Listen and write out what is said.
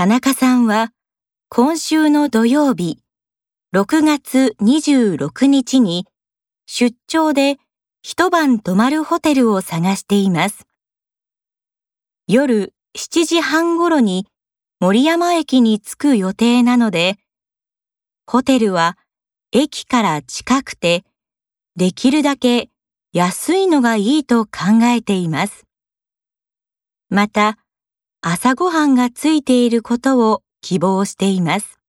田中さんは今週の土曜日6月26日に出張で一晩泊まるホテルを探しています。夜7時半頃に森山駅に着く予定なので、ホテルは駅から近くてできるだけ安いのがいいと考えています。また、朝ごはんがついていることを希望しています。